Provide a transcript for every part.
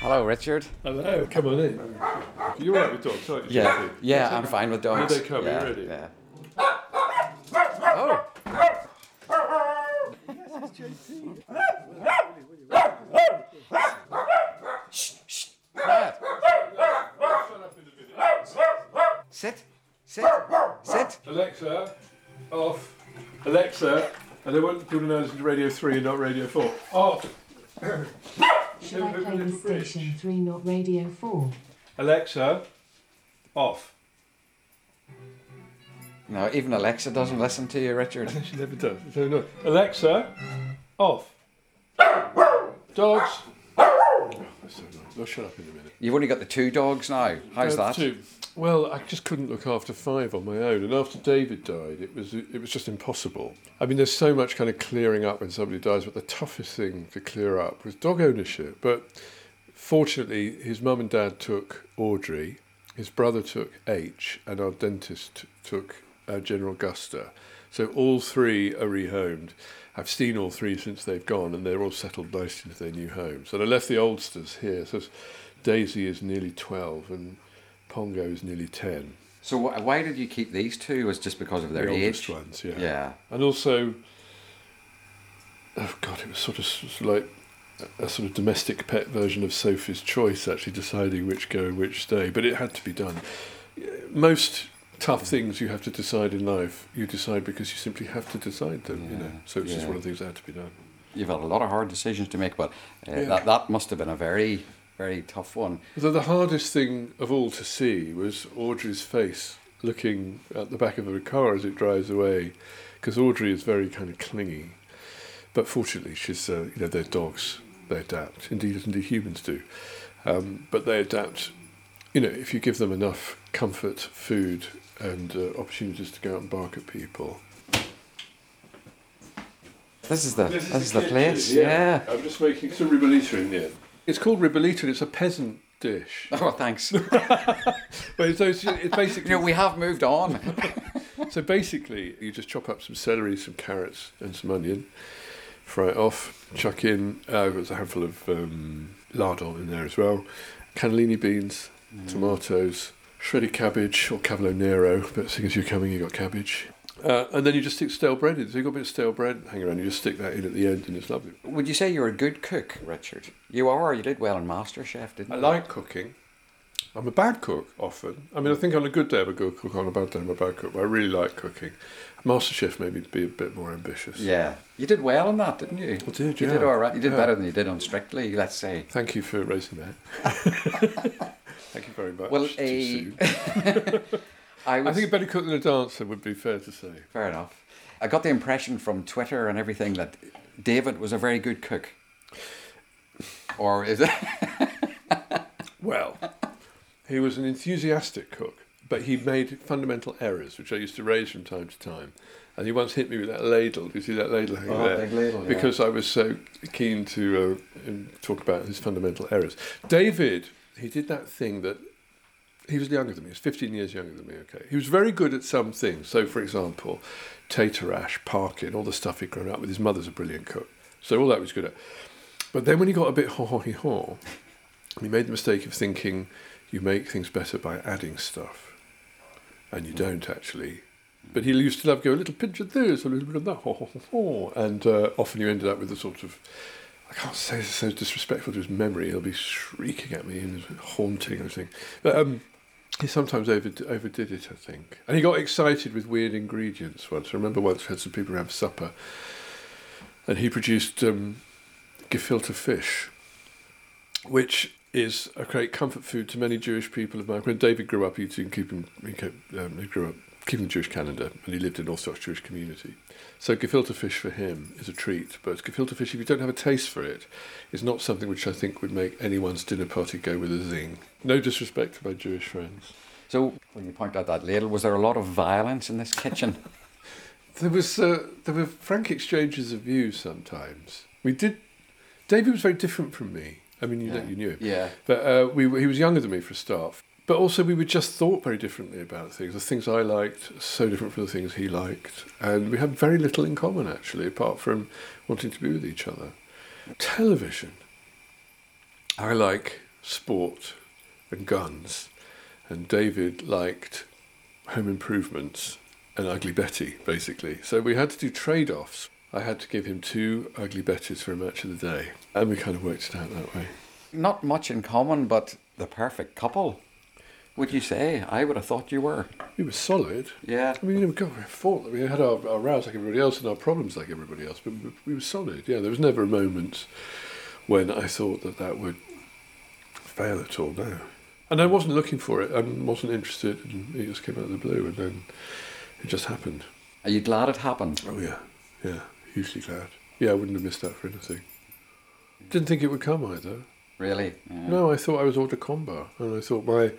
Hello, Richard. Hello, come on in. You're right with dogs, aren't you? Yeah, Sophie? yeah, I'm fine with dogs. Here they come, are you yeah, ready? Yeah. Oh. Shh, shh, quiet. Sit, sit, sit. Alexa, off. Alexa, and I want people to know this is Radio 3 and not Radio 4. Off. Should I play the station 3 not radio 4? Alexa, off. No, even Alexa doesn't listen to you, Richard. She never does. So no. Alexa, off. Dogs. Oh, that's so annoying. They'll shut up in a minute. You've only got the two dogs now. How's Uh, that? two. Well, I just couldn't look after five on my own, and after David died, it was it was just impossible. I mean, there's so much kind of clearing up when somebody dies, but the toughest thing to clear up was dog ownership. But fortunately, his mum and dad took Audrey, his brother took H, and our dentist took uh, General Guster. So all three are rehomed. I've seen all three since they've gone, and they're all settled nicely into their new homes. And I left the oldsters here. So Daisy is nearly twelve, and Pongo is nearly 10. So wh- why did you keep these two? Was just because of their the oldest age? ones, yeah. Yeah. And also, oh God, it was sort of, sort of like a, sort of domestic pet version of Sophie's Choice, actually deciding which go and which stay. But it had to be done. Most tough things you have to decide in life, you decide because you simply have to decide them, Yeah. you know. So it's just one of the things that had to be done. You've had a lot of hard decisions to make, but uh, Yeah. that that must have been a very very tough one. Although the hardest thing of all to see was Audrey's face looking at the back of her car as it drives away, because Audrey is very kind of clingy. But fortunately, she's uh, you know they're dogs, they adapt. Indeed, as indeed humans do. Um, but they adapt. You know, if you give them enough comfort, food, and uh, opportunities to go out and bark at people. This is the this, is the, place. Yeah. I'm just making some ribollita in here. It's called ribollita. and It's a peasant dish. Oh, thanks. But it's, it's, it's basically you know, we have moved on. So basically, you just chop up some celery, some carrots, and some onion, fry it off, chuck in uh, there's a handful of um, lardon in there as well, cannellini beans, tomatoes, shredded cabbage or cavolo nero, but seeing as you're coming, you got cabbage. Uh, and then you just stick stale bread in. So you've got a bit of stale bread hanging around, you just stick that in at the end, and it's lovely. Would you say you're a good cook, Richard? You are. You did well in MasterChef, didn't I you? I like cooking. I'm a bad cook often. I mean, I think on a good day I'm a good cook, on a bad day I'm a bad cook, but I really like cooking. MasterChef made me be a bit more ambitious. Yeah, you did well in that, didn't you? I did, You did all right. You did Yeah. better than you did on Strictly, let's say. Thank you for raising that. Thank you very much. Well, a-. I, was, I think a better cook than a dancer would be fair to say. fair enough. I got the impression from Twitter and everything that David was a very good cook. Or is it? Well, he was an enthusiastic cook, but he made fundamental errors, which I used to raise from time to time. And he once hit me with that ladle. Do you see that ladle hanging Oh, there? big ladle, yeah. Because I was so keen to uh, talk about his fundamental errors. David, he did that thing that he was younger than me. He was 15 years younger than me. Okay, he was very good at some things. So, for example, tatarash, parkin, all the stuff he'd grown up with. His mother's a brilliant cook, so all that was good at. But then when he got a bit ho he ho, he made the mistake of thinking you make things better by adding stuff, and you don't actually. But he used to love go a little pinch of this, a little bit of that, ho, ho, ho. and uh, often you ended up with a sort of I can't say is so disrespectful to his memory. He'll be shrieking at me and haunting everything. But um, he sometimes overd- overdid it, I think. And he got excited with weird ingredients once. I remember once we had some people around supper, and he produced um, gefilte fish, which is a great comfort food to many Jewish people of my When David grew up eating, keeping, he, kept, um, he grew up the Jewish calendar, and he lived in Orthodox Jewish community. So gefilte fish for him is a treat, but gefilte fish, if you don't have a taste for it, is not something which I think would make anyone's dinner party go with a zing. No disrespect to my Jewish friends. So, when you point out that ladle, was there a lot of violence in this kitchen? There was uh, there were frank exchanges of views sometimes. We did. David was very different from me. I mean, you know, you knew him. Yeah. But uh, we he was younger than me for a start. But also, we were just thought very differently about things. The things I liked, so different from the things he liked. And we had very little in common, actually, apart from wanting to be with each other. Television. I like sport and guns, and David liked home improvements and Ugly Betty, basically. So we had to do trade offs. I had to give him two Ugly Bettys for a match of the day, and we kind of worked it out that way. Not much in common, but the perfect couple. Would you say? I would have thought you were. We were solid. Yeah. I mean, know, God, we fought. We had our, our rows like everybody else and our problems like everybody else, but we, we were solid. Yeah, there was never a moment when I thought that that would fail at all. No, and I wasn't looking for it. I wasn't interested, and it just came out of the blue, and then it just happened. Are you glad it happened? Oh yeah, yeah, hugely glad. Yeah, I wouldn't have missed that for anything. Didn't think it would come either. Really? Yeah. No, I thought I was hors de combat, and I thought my,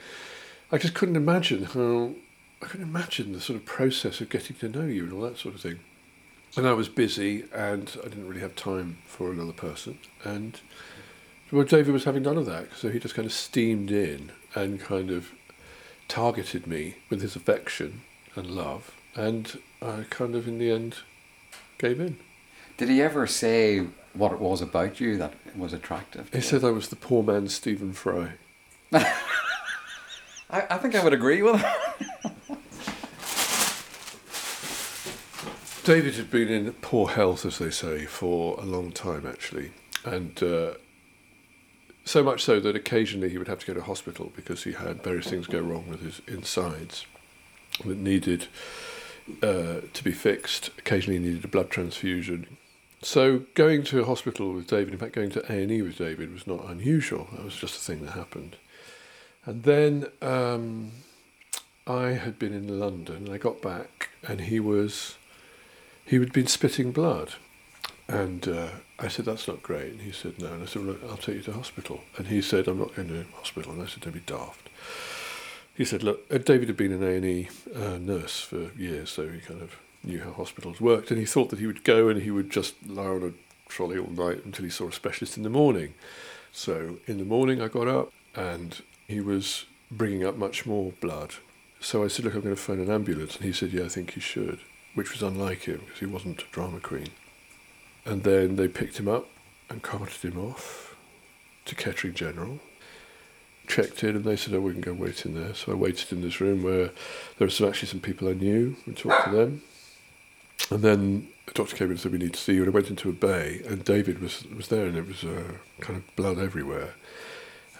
I just couldn't imagine how, I couldn't imagine the sort of process of getting to know you and all that sort of thing. And I was busy, and I didn't really have time for another person. And well, David was having none of that, so he just kind of steamed in and kind of targeted me with his affection and love, and I kind of, in the end, gave in. Did he ever say what it was about you that was attractive? He you? said I was the poor man's Stephen Fry. I, I think I would agree with that. David had been in poor health, as they say, for a long time, actually. And uh, so much so that occasionally he would have to go to hospital because he had various things go wrong with his insides that needed uh, to be fixed. Occasionally needed a blood transfusion. So going to a hospital with David, in fact going to A&E with David was not unusual. That was just a thing that happened. And then um, I had been in London and I got back and he was he had been spitting blood. And uh, I said, that's not great. And he said, no. And I said, well, I'll take you to hospital. And he said, I'm not going to hospital. And I said, don't be daft. He said, look, uh, David had been an A&E uh, nurse for years, so he kind of knew how hospitals worked. And he thought that he would go and he would just lie on a trolley all night until he saw a specialist in the morning. So in the morning I got up and he was bringing up much more blood. So I said, look, I'm going to phone an ambulance. And he said, yeah, I think you should, which was unlike him because he wasn't a drama queen. And then they picked him up and carted him off to Kettering General. Checked in and they said, oh, we can go wait in there. So I waited in this room where there were some, actually some people I knew and talked to them. And then the doctor came in and said, we need to see you. And I went into a bay and David was, was there and it was uh, kind of blood everywhere.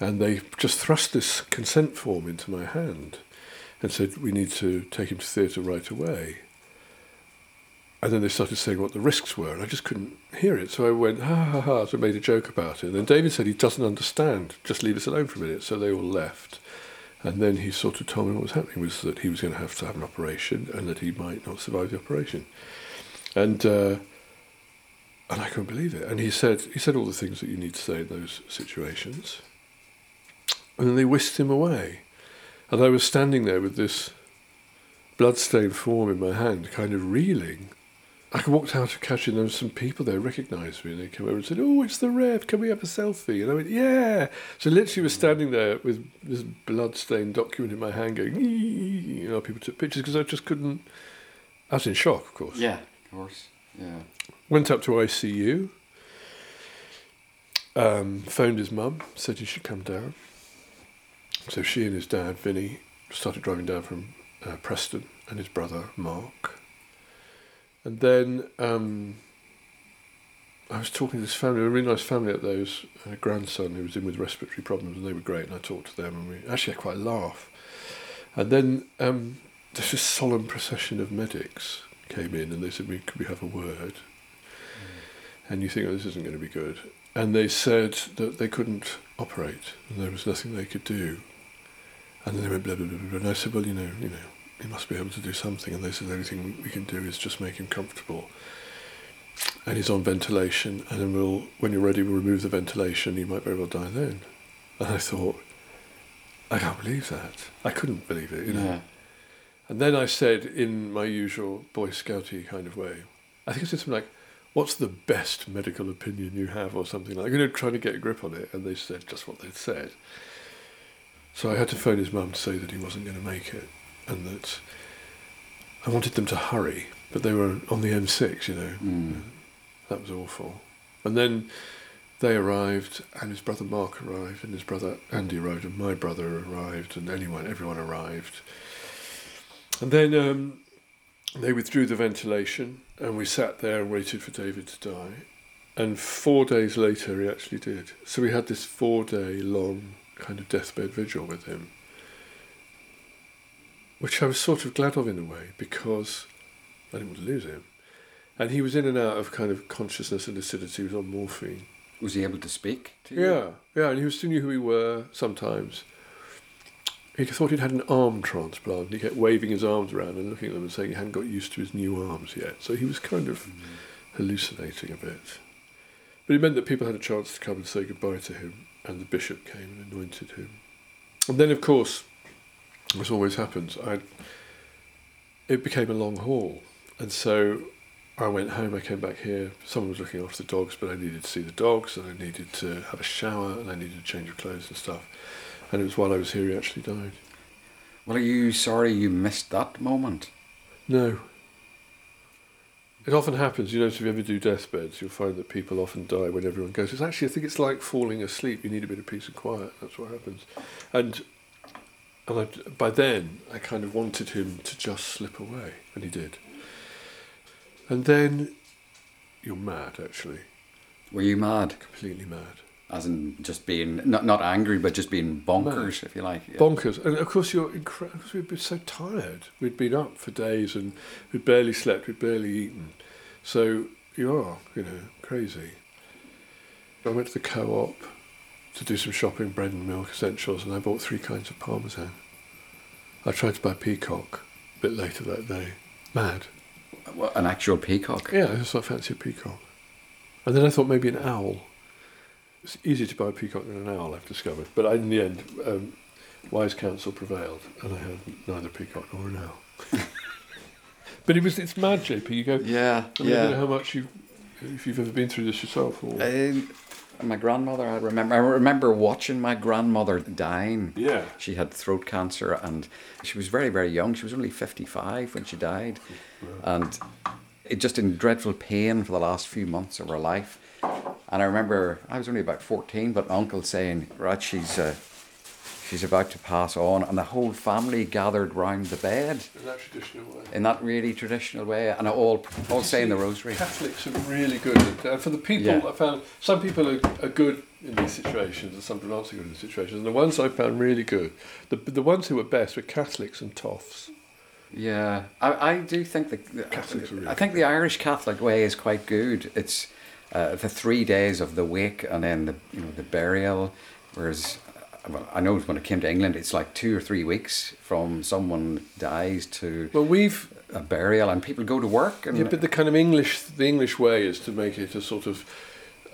And they just thrust this consent form into my hand and said, we need to take him to theatre right away. And then they started saying what the risks were, and I just couldn't hear it. So I went, ha ha ha, so I made a joke about it. And then David said he doesn't understand, just leave us alone for a minute. So they all left. And then he sort of told me what was happening was that he was going to have to have an operation and that he might not survive the operation. And uh, and I couldn't believe it. And he said he said all the things that you need to say in those situations. And then they whisked him away. And I was standing there with this bloodstained form in my hand, kind of reeling. I walked out of catching and there were some people there recognised me and they came over and said, Oh, it's the Rev, can we have a selfie? And I went, Yeah. So literally was standing there with this blood-stained document in my hand going, "Ee," you know, people took pictures because I just couldn't I was in shock, of course. Yeah, of course. Yeah. Went up to ICU, um, phoned his mum, said he should come down. So she and his dad, Vinny, started driving down from uh, Preston and his brother, Mark. And then um, I was talking to this family, a really nice family up there, whose uh, grandson who was in with respiratory problems, and they were great, and I talked to them, and we actually had quite a laugh. And then um, this solemn procession of medics came in, and they said, we, could we have a word? And you think, oh, this isn't going to be good. And they said that they couldn't operate, and there was nothing they could do. And then they went blah, blah, blah, blah. And I said, well, you know, you know, he must be able to do something. And they said, the only thing we can do is just make him comfortable. And he's on ventilation, and then we'll, when you're ready, we'll remove the ventilation. He might very well die then. And I thought, I can't believe that. I couldn't believe it, you know. Yeah. And then I said, in my usual Boy Scouty kind of way, I think I said something like, What's the best medical opinion you have, or something like that. You know, trying to get a grip on it. And they said just what they'd said. So I had to phone his mum to say that he wasn't going to make it, and that I wanted them to hurry, but they were on the M6, you know. Mm. That was awful. And then they arrived, and his brother Mark arrived, and his brother Andy arrived, and my brother arrived, and anyone, everyone arrived. And then um, they withdrew the ventilation, and we sat there and waited for David to die. And four days later, he actually did. So we had this four day long kind of deathbed vigil with him, which I was sort of glad of in a way because I didn't want to lose him. And he was in and out of kind of consciousness and lucidity. He was on morphine. Was he able to speak to you? Yeah, yeah, and he was still knew who we were sometimes. He thought he'd had an arm transplant. He kept waving his arms around and looking at them and saying he hadn't got used to his new arms yet. So he was kind of mm. hallucinating a bit. But it meant that people had a chance to come and say goodbye to him, and the bishop came and anointed him. And then, of course, as always happens, I it became a long haul, and so I went home. I came back here. Someone was looking after the dogs, but I needed to see the dogs, and I needed to have a shower, and I needed to change of clothes and stuff. And it was while I was here he actually died. Well, are you sorry you missed that moment? No. It often happens, you know, if you ever do deathbeds, you'll find that people often die when everyone goes. It's actually, I think it's like falling asleep. You need a bit of peace and quiet. That's what happens. And and I, by then, I kind of wanted him to just slip away, and he did. And then, you're mad, actually. Were you mad? Completely mad. As in just being, not, not angry, but just being bonkers, if you like. Yeah. Bonkers. And of course, you're incre- because we'd been so tired. We'd been up for days and we'd barely slept, we'd barely eaten. So you are, you know, crazy. I went to the co op to do some shopping, bread and milk essentials, and I bought three kinds of parmesan. I tried to buy peacock a bit later that day. Mad. Well, An actual peacock. Yeah, I just thought fancy a peacock. And then I thought maybe an owl. It's easier to buy a peacock than an owl, I've discovered. But in the end, um, wise counsel prevailed, and I had neither peacock nor an owl. but it was it's mad, JP. You go. Yeah, I, mean, I don't know yeah. how much you, if you've ever been through this yourself, or Um, my grandmother, I remember, I remember watching my grandmother dying. yeah, She had throat cancer and she was very, very young. She was only 55 when she died. And it just in dreadful pain for the last few months of her life. And I remember I was only about 14, but my uncle saying, right, she's, uh, she's about to pass on. And the whole family gathered round the bed in that traditional way. in that really traditional way and all, all saying the rosary. Catholics are really good. At, uh, for the people, Yeah. I found some people are, are good in these situations, and some people aren't so good in these situations. And the ones I found really good, the the ones who were best were Catholics and toffs. Yeah, I, I do think the, the Catholics are really I think the Irish Catholic way is quite good. It's uh, the three days of the wake and then the you know the burial, whereas well, I know when it came to England, it's like two or three weeks from someone dies to Well, we've a burial, and people go to work. And Yeah, but the kind of English, the English way is to make it a sort of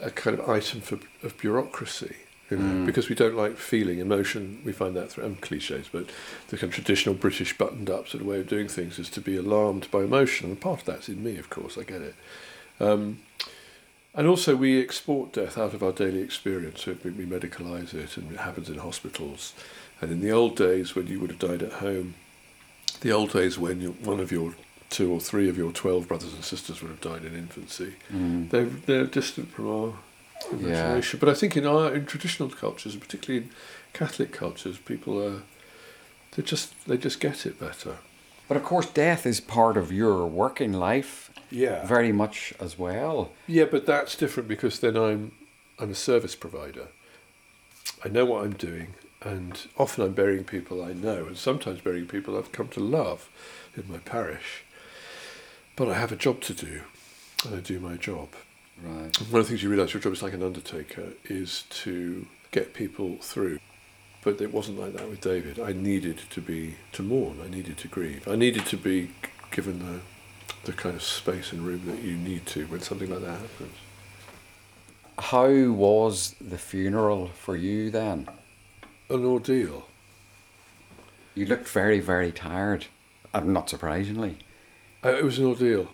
a kind of item for of bureaucracy, you know, Mm. because we don't like feeling emotion. We find that through um, cliches, but the kind of traditional British buttoned-up sort of way of doing things is to be alarmed by emotion, and part of that's in me, of course. I get it. Um, and also, we export death out of our daily experience. So we, medicalise it, and it happens in hospitals. And in the old days, when you would have died at home, the old days when you, one of your two or three of your 12 brothers and sisters would have died in infancy. Mm. They're, they're distant from our Yeah. imagination. But I think in our in traditional cultures, particularly in Catholic cultures, people are they just they just get it better. But of course, death is part of your working life Yeah. very much as well. Yeah, but that's different because then I'm I'm a service provider. I know what I'm doing, and often I'm burying people I know, and sometimes burying people I've come to love in my parish. But I have a job to do, and I do my job. Right. One of the things you realise your job is like an undertaker is to get people through. But it wasn't like that with David. I needed to be to mourn. I needed to grieve. I needed to be given the the kind of space and room that you need to when something like that happens. How was the funeral for you then? An ordeal. You looked very, very tired, and not surprisingly. Uh, It was an ordeal.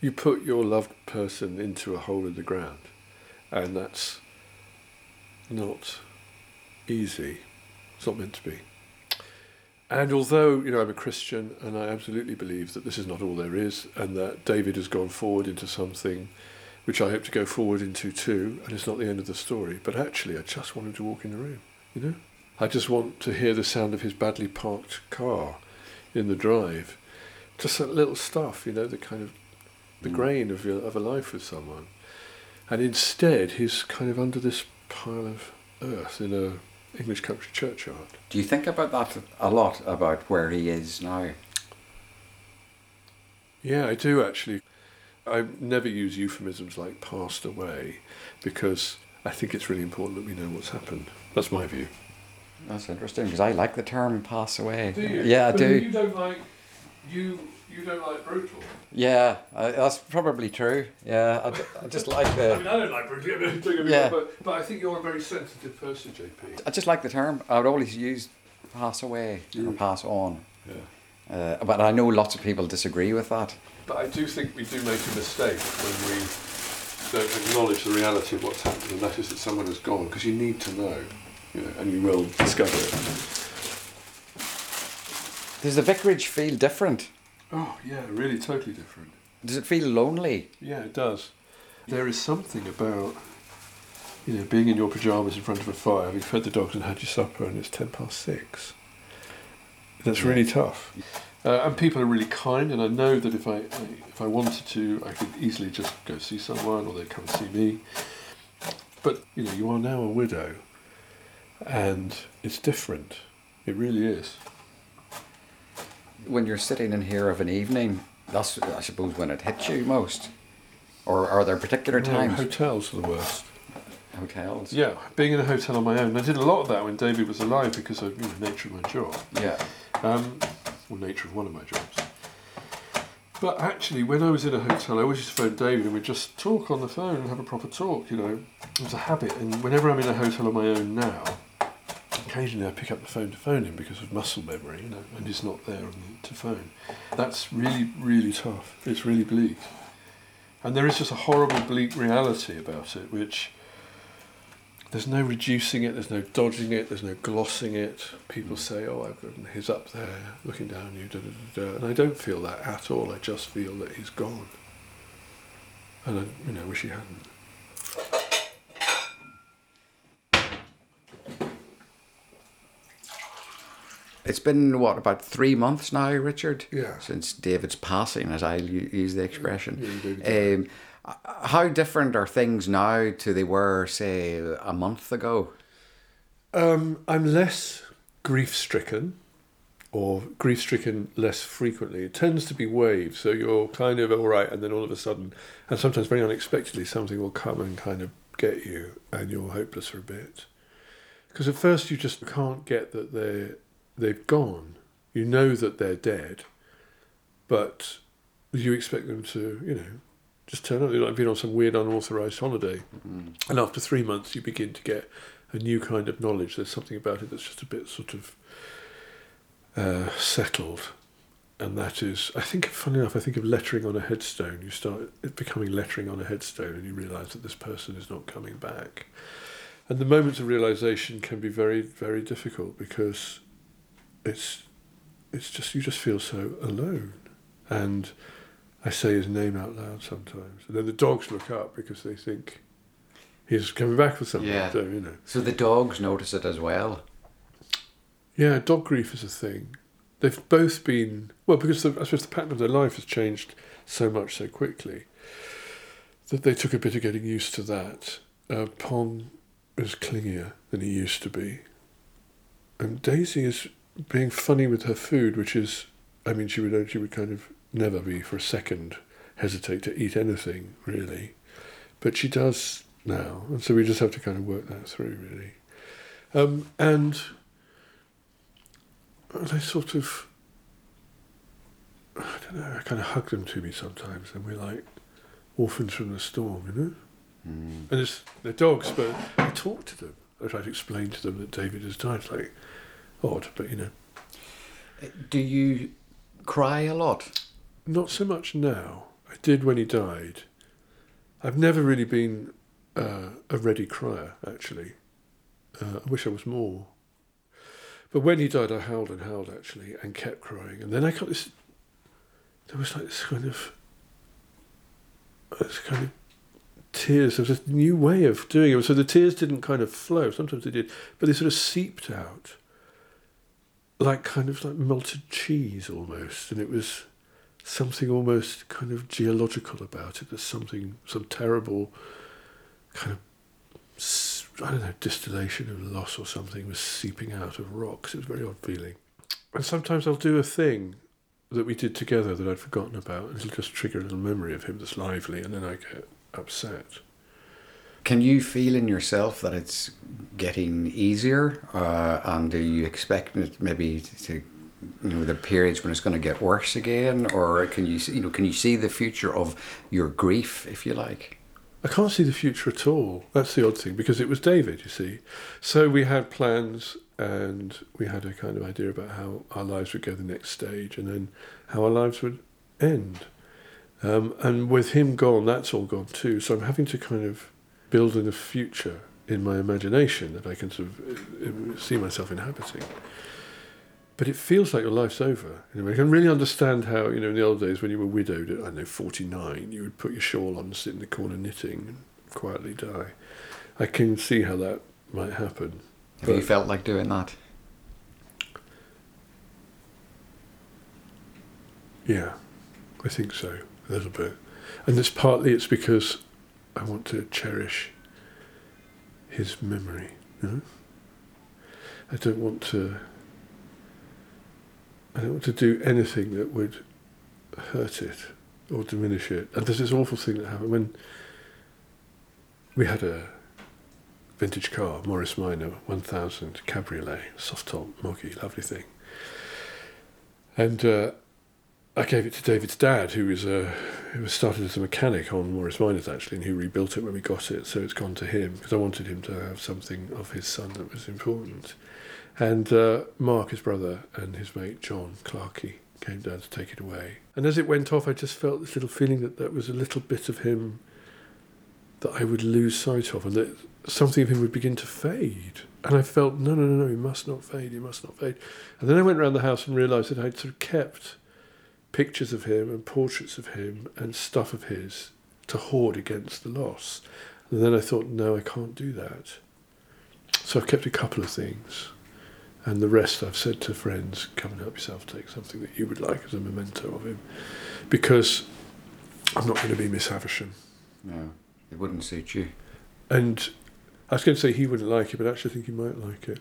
You put your loved person into a hole in the ground, and that's not easy. It's not meant to be. And although you know I'm a Christian, and I absolutely believe that this is not all there is, and that David has gone forward into something which I hope to go forward into too, and it's not the end of the story. But actually, I just want him to walk in the room, you know? I just want to hear the sound of his badly parked car in the drive. Just that little stuff, you know, the kind of the Mm. grain of your, of a life with someone. And instead, he's kind of under this pile of earth in a English country churchyard. Do you think about that a lot about where he is now? Yeah, I do actually. I never use euphemisms like passed away because I think it's really important that we know what's happened. That's my view. That's interesting because I like the term "pass away." Yeah, I do. don't like you. You don't like brutal. Yeah, I, that's probably true. Yeah, I, I just like the. I mean, I don't like brutal. Don't Yeah. wrong, but but I think you're a very sensitive person, JP. I just like the term. I would always use "pass away" or. "pass on," Yeah. uh, but I know lots of people disagree with that. But I do think we do make a mistake when we don't acknowledge the reality of what's happened, and that is that someone has gone, because you need to know, you know, and you will discover it. Does the vicarage feel different? Oh yeah, really, totally different. Does it feel lonely? Yeah, it does. There is something about, you know, being in your pajamas in front of a fire, having fed the dogs and had your supper, and it's ten past six. That's really tough. Uh, and people are really kind, and I know that if I, I if I wanted to, I could easily just go see someone, or they'd come and see me. But you know, you are now a widow, and it's different. It really is. When you're sitting in here of an evening, that's I suppose when it hits you most. Or are there particular No, times? hotels are the worst. Hotels. Yeah, being in a hotel on my own. I did a lot of that when David was alive because of you know, nature of my job. Yeah. um, or nature of one of my jobs. But actually, when I was in a hotel, I always used to phone David and we'd just talk on the phone and have a proper talk, you know. It was a habit. And whenever I'm in a hotel on my own now, occasionally I pick up the phone to phone him because of muscle memory, you know, and he's not there the, to phone. That's really, really tough. It's really bleak. And there is just a horrible, bleak reality about it, which there's no reducing it, there's no dodging it, there's no glossing it. People say, oh, I've got, he's up there looking down you, da, da, da. and I don't feel that at all. I just feel that he's gone. And I, you know, wish he hadn't. It's been what about three months now, Richard? Yeah. Since David's passing, as I use the expression. Yeah. Um, how different are things now to they were, say, a month ago? Um, I'm less grief stricken, or grief stricken less frequently. It tends to be waves, so you're kind of all right, and then all of a sudden, and sometimes very unexpectedly, something will come and kind of get you, and you're hopeless for a bit. Because at first you just can't get that they they've gone. You know that they're dead, but you expect them to, you know, just turn up. They're like being on some weird unauthorized holiday. And after three months, you begin to get a new kind of knowledge. There's something about it that's just a bit sort of uh, settled. And that is, I think, funny enough, I think of lettering on a headstone. You start it becoming lettering on a headstone, and you realise that this person is not coming back. And the moments of realization can be very, very difficult because it's, it's just you just feel so alone. And I say his name out loud sometimes, and then the dogs look up because they think he's coming back for something. Yeah. So you know, So the dogs notice it as well. yeah, dog grief is a thing. They've both been well because the, I suppose the pattern of their life has changed so much so quickly that they took a bit of getting used to that. Uh, Pong is clingier than he used to be, and Daisy is being funny with her food, which is, I mean, she would she would kind of never be for a second hesitate to eat anything really, but she does now, and so we just have to kind of work that through really, um, and they sort of, I don't know, I kind of hug them to me sometimes, and we're like orphans from the storm, you know. Mm. And it's they're dogs, but I talk to them. I try to explain to them that David has died. It's like odd, but you know, Do you cry a lot? not so much now. I did when he died. I've never really been uh, a ready crier, actually. Uh, I wish I was more. But when he died, I howled and howled actually, and kept crying. And then I got this. There was like this kind of, this kind of tears. There was a new way of doing it. So the tears didn't kind of flow. Sometimes they did, but they sort of seeped out, like kind of like melted cheese almost. And it was something almost kind of geological about it. There's something, some terrible kind of I don't know distillation of loss or something was seeping out of rocks. It was a very odd feeling. And sometimes I'll do a thing that we did together that I'd forgotten about, and it'll just trigger a little memory of him that's lively, and then I get upset. Can you feel in yourself that it's getting easier, uh, and do you expect it maybe to, you know, the periods when it's going to get worse again, or can you, you know, can you see the future of your grief, if you like? I can't see the future at all. That's the odd thing because it was David, you see. So we had plans and we had a kind of idea about how our lives would go the next stage and then how our lives would end. Um, and with him gone, that's all gone too. So I'm having to kind of build in a future in my imagination that I can sort of uh, uh, see myself inhabiting. But it feels like your life's over. You know, I can really understand how, you know, in the old days when you were widowed at, I don't know, 49, you would put your shawl on and sit in the corner knitting and quietly die. I can see how that might happen. Have you felt like doing that? Yeah, I think so, a little bit. And it's partly it's because I want to cherish his memory, you know? I don't want to I don't want to do anything that would hurt it or diminish it. And there's this awful thing that happened when we had a vintage car, Morris Minor 1000 Cabriolet, soft top, moggy, lovely thing. And uh, I gave it to David's dad, who was uh, who was started as a mechanic on Morris Minors actually, and who rebuilt it when we got it. So it's gone to him because I wanted him to have something of his son that was important. And uh, Mark, his brother, and his mate John Clarkey came down to take it away. And as it went off, I just felt this little feeling that there was a little bit of him that I would lose sight of, and that something of him would begin to fade. And I felt, no, no, no, no, he must not fade, he must not fade. And then I went around the house and realised that I'd sort of kept pictures of him and portraits of him and stuff of his to hoard against the loss. And then I thought, no, I can't do that. So I've kept a couple of things. And the rest I've said to friends, come and help yourself take something that you would like as a memento of him. Because I'm not going to be Miss Havisham. No, it wouldn't suit you. And I was going to say he wouldn't like it, but I actually think he might like it.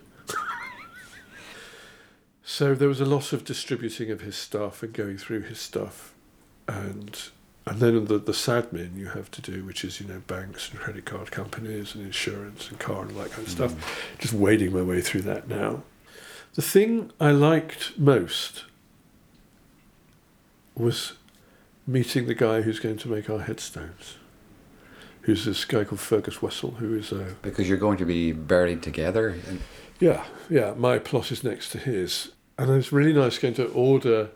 So there was a lot of distributing of his stuff and going through his stuff, and and then the the sadmin you have to do, which is you know banks and credit card companies and insurance and car and all that kind of stuff. Mm. Just wading my way through that now. The thing I liked most was meeting the guy who's going to make our headstones who's this guy called Fergus Wessel, who is a Because you're going to be buried together. And yeah, yeah. My plot is next to his, and it's really nice going to order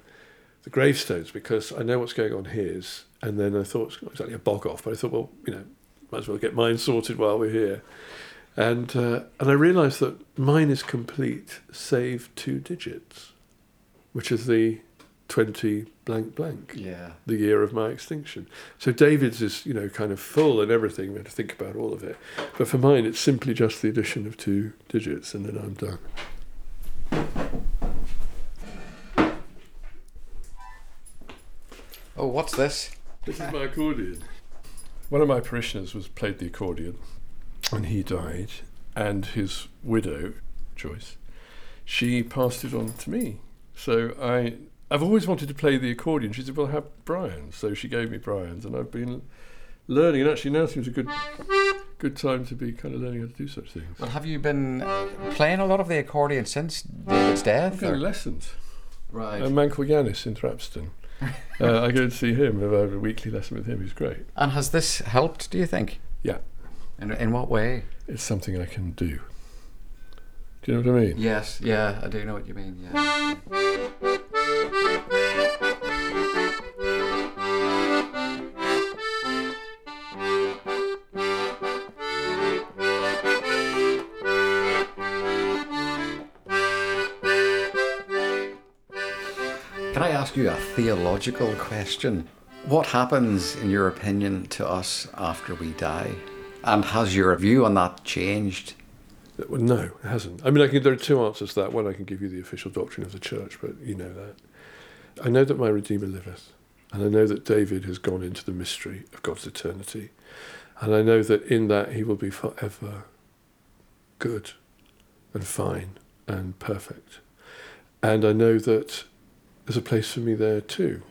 the gravestones because I know what's going on his, and then I thought it's not exactly a bog off, but I thought, well, you know, might as well get mine sorted while we're here, and uh, and I realised that mine is complete save two digits, which is the twenty blank blank yeah. the year of my extinction. So David's is, you know, kind of full and everything. We had to think about all of it. But for mine, it's simply just the addition of two digits, and then I'm done. Oh, what's this? This is my accordion. One of my parishioners was played the accordion, and he died. And his widow, Joyce, she passed it on to me. So I, I've always wanted to play the accordion. She said, "Well, have Brian's." So she gave me Brian's, and I've been learning. And actually, now seems a good, good time to be kind of learning how to do such things. Well, have you been playing a lot of the accordion since David's death? I'm death? lessons. Right. A man called Yanis in Thrapston. uh, I go and see him. I have a weekly lesson with him. He's great. and has this helped, do you think? Yeah. In, in what way? It's something I can do. Do you know what I mean? Yes, yeah, I do know what you mean, yeah. Theological question? What happens, in your opinion, to us after we die? And has your view on that changed? No, it hasn't. I mean, I can, there are two answers to that. One, I can give you the official doctrine of the church, but you know that. I know that my Redeemer liveth, and I know that David has gone into the mystery of God's eternity, and I know that in that he will be forever good and fine and perfect. And I know that there's a place for me there too.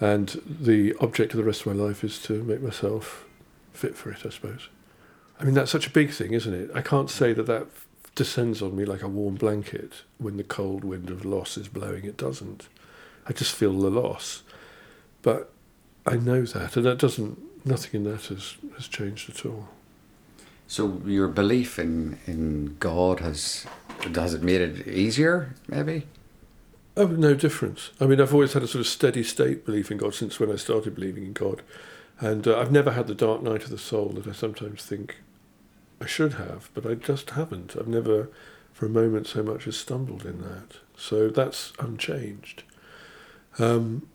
And the object of the rest of my life is to make myself fit for it, I suppose. I mean, that's such a big thing, isn't it? I can't say that that descends on me like a warm blanket when the cold wind of loss is blowing. It doesn't. I just feel the loss. But I know that, and that doesn't, nothing in that has, has changed at all. So your belief in, in God has has it made it easier, maybe? Oh, no difference. I mean, I've always had a sort of steady state belief in God since when I started believing in God. And uh, I've never had the dark night of the soul that I sometimes think I should have, but I just haven't. I've never, for a moment, so much as stumbled in that. So that's unchanged. Um,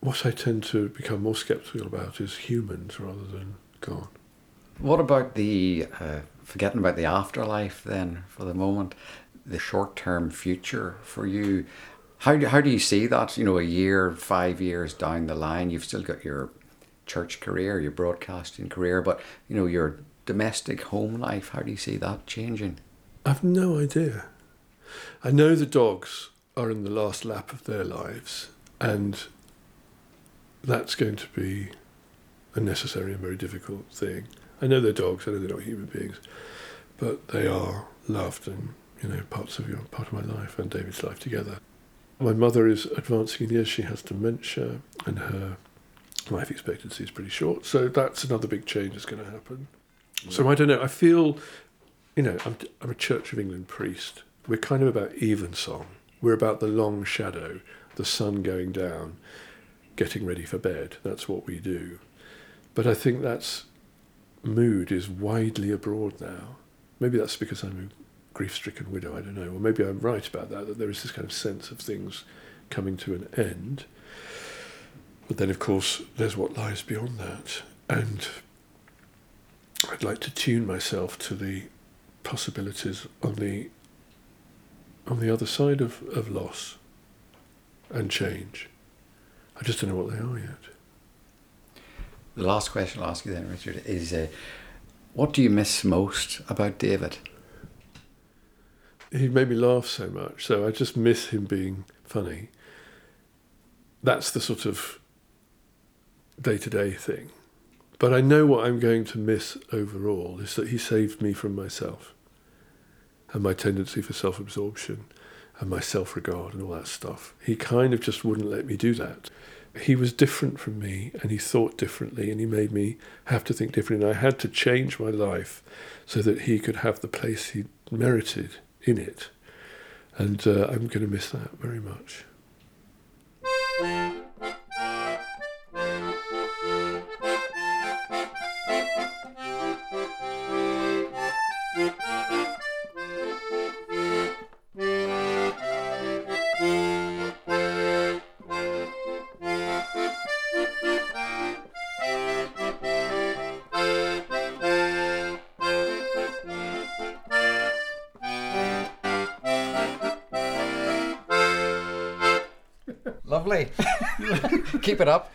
what I tend to become more sceptical about is humans rather than God. What about the, uh, forgetting about the afterlife then for the moment, the short term future for you? How do, how do you see that? You know, a year, five years down the line, you've still got your church career, your broadcasting career, but, you know, your domestic home life, how do you see that changing? I've no idea. I know the dogs are in the last lap of their lives, and that's going to be a necessary and very difficult thing. I know they're dogs, I know they're not human beings, but they are loved and you know parts of your part of my life and David's life together. My mother is advancing in years; she has dementia, and her life expectancy is pretty short. So that's another big change that's going to happen. So I don't know. I feel, you know, I'm, I'm a Church of England priest. We're kind of about evensong. We're about the long shadow, the sun going down, getting ready for bed. That's what we do. But I think that's mood is widely abroad now. Maybe that's because I'm a grief-stricken widow. I don't know. Or maybe I'm right about that. That there is this kind of sense of things coming to an end. But then, of course, there's what lies beyond that, and I'd like to tune myself to the possibilities on the on the other side of, of loss and change. I just don't know what they are yet. The last question I'll ask you then, Richard, is uh, what do you miss most about David? He made me laugh so much, so I just miss him being funny. That's the sort of day to day thing. But I know what I'm going to miss overall is that he saved me from myself and my tendency for self absorption and my self regard and all that stuff. He kind of just wouldn't let me do that. He was different from me and he thought differently and he made me have to think differently. And I had to change my life so that he could have the place he merited in it. And uh, I'm going to miss that very much. It up.